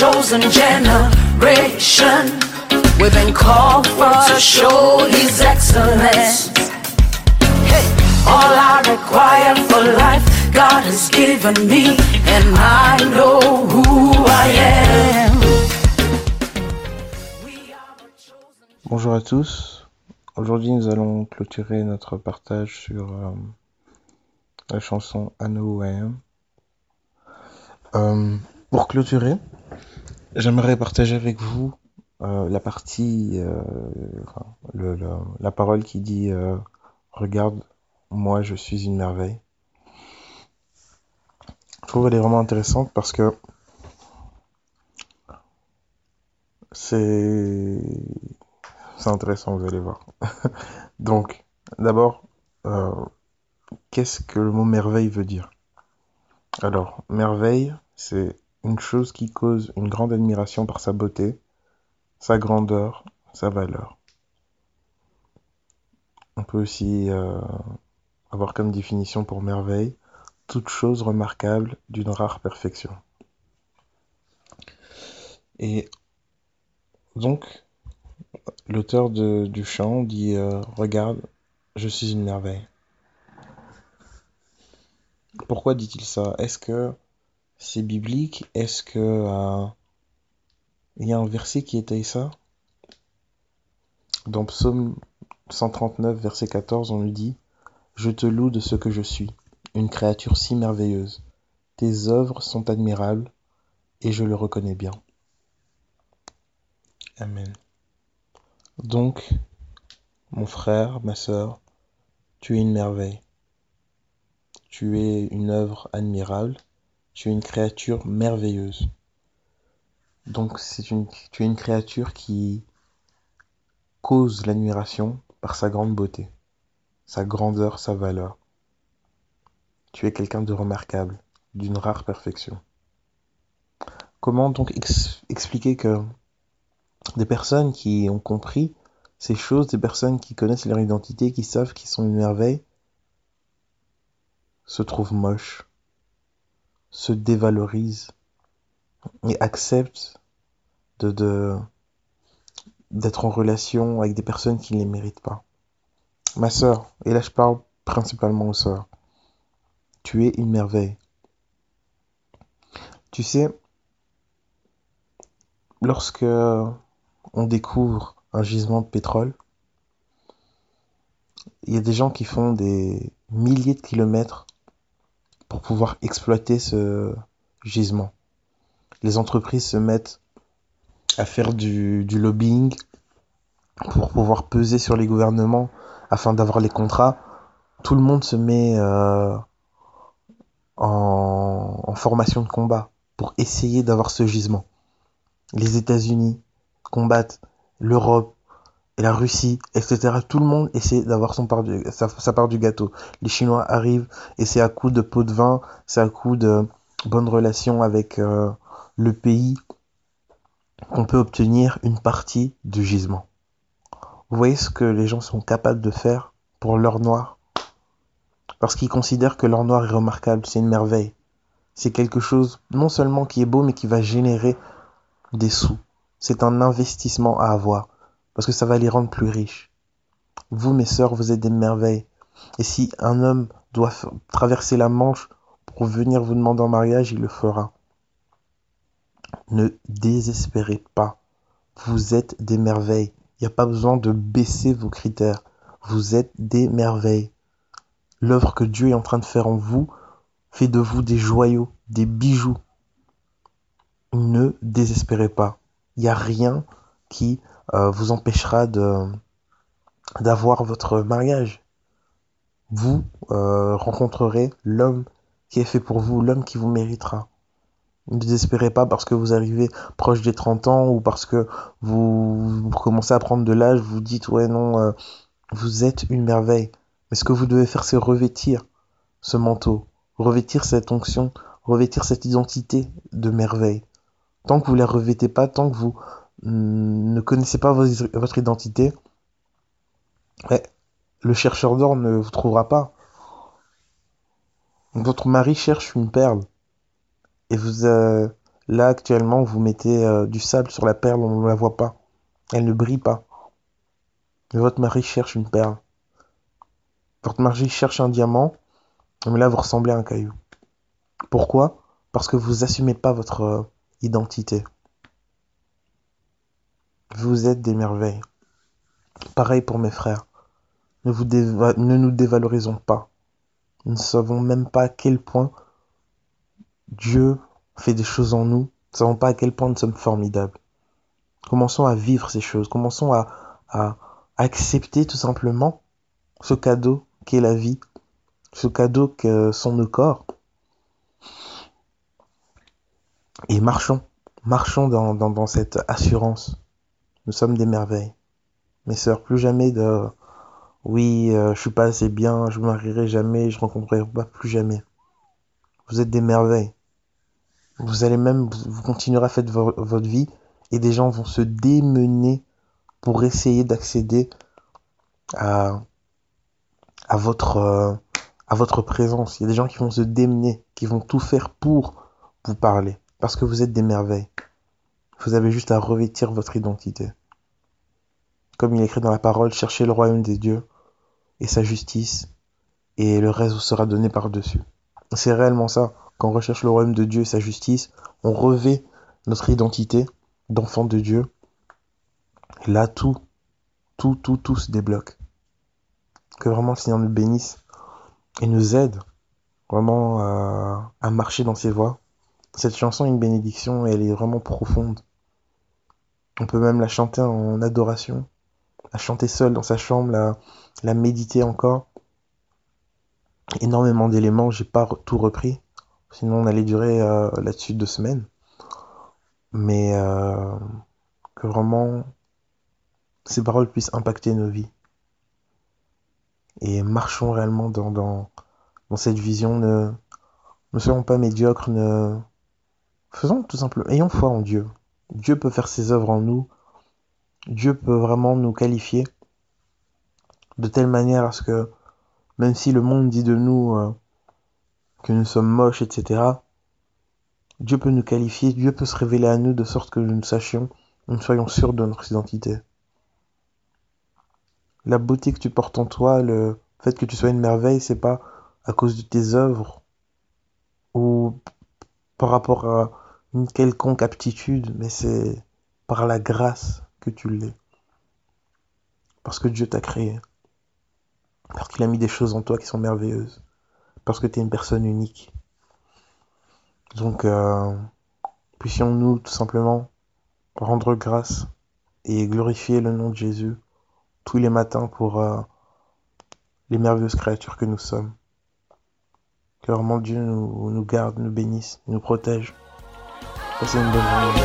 chosen generation. We've been called for to show His excellence. Hey, all I require for life, God has given me, and I know who I am. Bonjour à tous. Aujourd'hui, nous allons clôturer notre partage sur euh, la chanson I Know. Euh, pour clôturer, j'aimerais partager avec vous euh, la partie, euh, la parole qui dit euh, Regarde, moi je suis une merveille. Je trouve qu'elle est vraiment intéressante parce que c'est intéressant, vous allez voir. Donc, d'abord, qu'est-ce que le mot merveille veut dire? Alors, merveille, c'est une chose qui cause une grande admiration par sa beauté, sa grandeur, sa valeur. On peut aussi euh, avoir comme définition pour merveille toute chose remarquable d'une rare perfection. Et donc, l'auteur du chant dit euh, Regarde, je suis une merveille. Pourquoi dit-il ça? Est-ce que c'est biblique Est-ce que euh, il y a un verset qui étaye ça? Dans Psaume 139, verset 14, on lui dit Je te loue de ce que je suis, une créature si merveilleuse. Tes œuvres sont admirables et je le reconnais bien. Amen. Donc, mon frère, ma sœur, tu es une merveille. Tu es une œuvre admirable. Tu es une créature merveilleuse. Donc, c'est une, tu es une créature qui cause l'admiration par sa grande beauté, sa grandeur, sa valeur. Tu es quelqu'un de remarquable, d'une rare perfection. Comment donc ex expliquer que des personnes qui ont compris ces choses, des personnes qui connaissent leur identité, qui savent qu'ils sont une merveille, se trouvent moches, se dévalorisent et acceptent de, de d'être en relation avec des personnes qui ne les méritent pas. Ma sœur, et là je parle principalement aux sœurs, tu es une merveille. Tu sais, lorsque on découvre un gisement de pétrole, il y a des gens qui font des milliers de kilomètres pour pouvoir exploiter ce gisement. Les entreprises se mettent à faire du, lobbying pour pouvoir peser sur les gouvernements afin d'avoir les contrats. Tout le monde se met euh, en, en formation de combat pour essayer d'avoir ce gisement. Les États-Unis, combattent l'Europe et la Russie, etc. Tout le monde essaie d'avoir sa, part du gâteau. Les Chinois arrivent et c'est à coup de pot de vin, c'est à coup de bonnes relations avec euh, le pays qu'on peut obtenir une partie du gisement. Vous voyez ce que les gens sont capables de faire pour l'or noir? Parce qu'ils considèrent que l'or noir est remarquable, c'est une merveille. C'est quelque chose non seulement qui est beau, mais qui va générer des sous. C'est un investissement à avoir, parce que ça va les rendre plus riches. Vous, mes sœurs, vous êtes des merveilles. Et si un homme doit traverser la Manche pour venir vous demander en mariage, il le fera. Ne désespérez pas. Vous êtes des merveilles. Il n'y a pas besoin de baisser vos critères. Vous êtes des merveilles. L'œuvre que Dieu est en train de faire en vous fait de vous des joyaux, des bijoux. Ne désespérez pas il n'y a rien qui euh, vous empêchera de d'avoir votre mariage. Vous euh, rencontrerez l'homme qui est fait pour vous, l'homme qui vous méritera. Ne désespérez pas parce que vous arrivez proche des 30 ans ou parce que vous, commencez à prendre de l'âge, vous dites ouais non, euh, vous êtes une merveille. Mais ce que vous devez faire, c'est revêtir ce manteau, revêtir cette onction, revêtir cette identité de merveille. Tant que vous ne la revêtez pas, tant que vous ne connaissez pas votre identité, le chercheur d'or ne vous trouvera pas. Votre mari cherche une perle. Et vous, euh, Là, actuellement, vous mettez euh, du sable sur la perle, on ne la voit pas. Elle ne brille pas. Votre mari cherche une perle. Votre mari cherche un diamant, mais là, vous ressemblez à un caillou. Pourquoi? Parce que vous assumez pas votre euh, identité. Vous êtes des merveilles. Pareil pour mes frères. Ne, nous dévalorisons pas. Nous ne savons même pas à quel point Dieu fait des choses en nous. Nous ne savons pas à quel point nous sommes formidables. Commençons à vivre ces choses. Commençons à, accepter tout simplement ce cadeau qu'est la vie, ce cadeau que sont nos corps. Et marchons, marchons dans cette assurance. Nous sommes des merveilles. Mes sœurs, plus jamais de oui, euh, je suis pas assez bien, je me marierai jamais, je rencontrerai pas plus jamais. Vous êtes des merveilles. Vous allez même, vous continuerez à faire votre vie et des gens vont se démener pour essayer d'accéder à, à votre, euh, à votre présence. Il y a des gens qui vont se démener, qui vont tout faire pour vous parler parce que vous êtes des merveilles. Vous avez juste à revêtir votre identité. Comme il est écrit dans la parole, cherchez le royaume des dieux et sa justice, et le reste vous sera donné par-dessus. C'est réellement ça. Quand on recherche le royaume de Dieu et sa justice, on revêt notre identité d'enfant de Dieu. Là, tout, tout, tout, tout se débloque. Que vraiment le Seigneur nous bénisse et nous aide vraiment à marcher dans ses voies. Cette chanson est une bénédiction et elle est vraiment profonde. On peut même la chanter en adoration, la chanter seule dans sa chambre, la, méditer encore. Énormément d'éléments, j'ai pas tout repris. Sinon, on allait durer euh, là-dessus deux semaines. Mais euh, que vraiment ces paroles puissent impacter nos vies. Et marchons réellement dans cette vision. Ne, ne soyons pas médiocres. Ne... Faisons tout simplement. Ayons foi en Dieu. Dieu peut faire ses œuvres en nous. Dieu peut vraiment nous qualifier de telle manière à ce que même si le monde dit de nous euh, que nous sommes moches, etc., Dieu peut nous qualifier, Dieu peut se révéler à nous de sorte que nous nous sachions, nous soyons sûrs de notre identité. La beauté que tu portes en toi, le fait que tu sois une merveille, c'est pas à cause de tes œuvres ou par rapport à une quelconque aptitude, mais c'est par la grâce que tu l'es. Parce que Dieu t'a créé. Parce qu'il a mis des choses en toi qui sont merveilleuses. Parce que tu es une personne unique. Donc, euh, puissions-nous tout simplement rendre grâce et glorifier le nom de Jésus tous les matins pour euh, les merveilleuses créatures que nous sommes. Que vraiment Dieu nous, nous garde, nous bénisse, nous protège. Passez une bonne journée.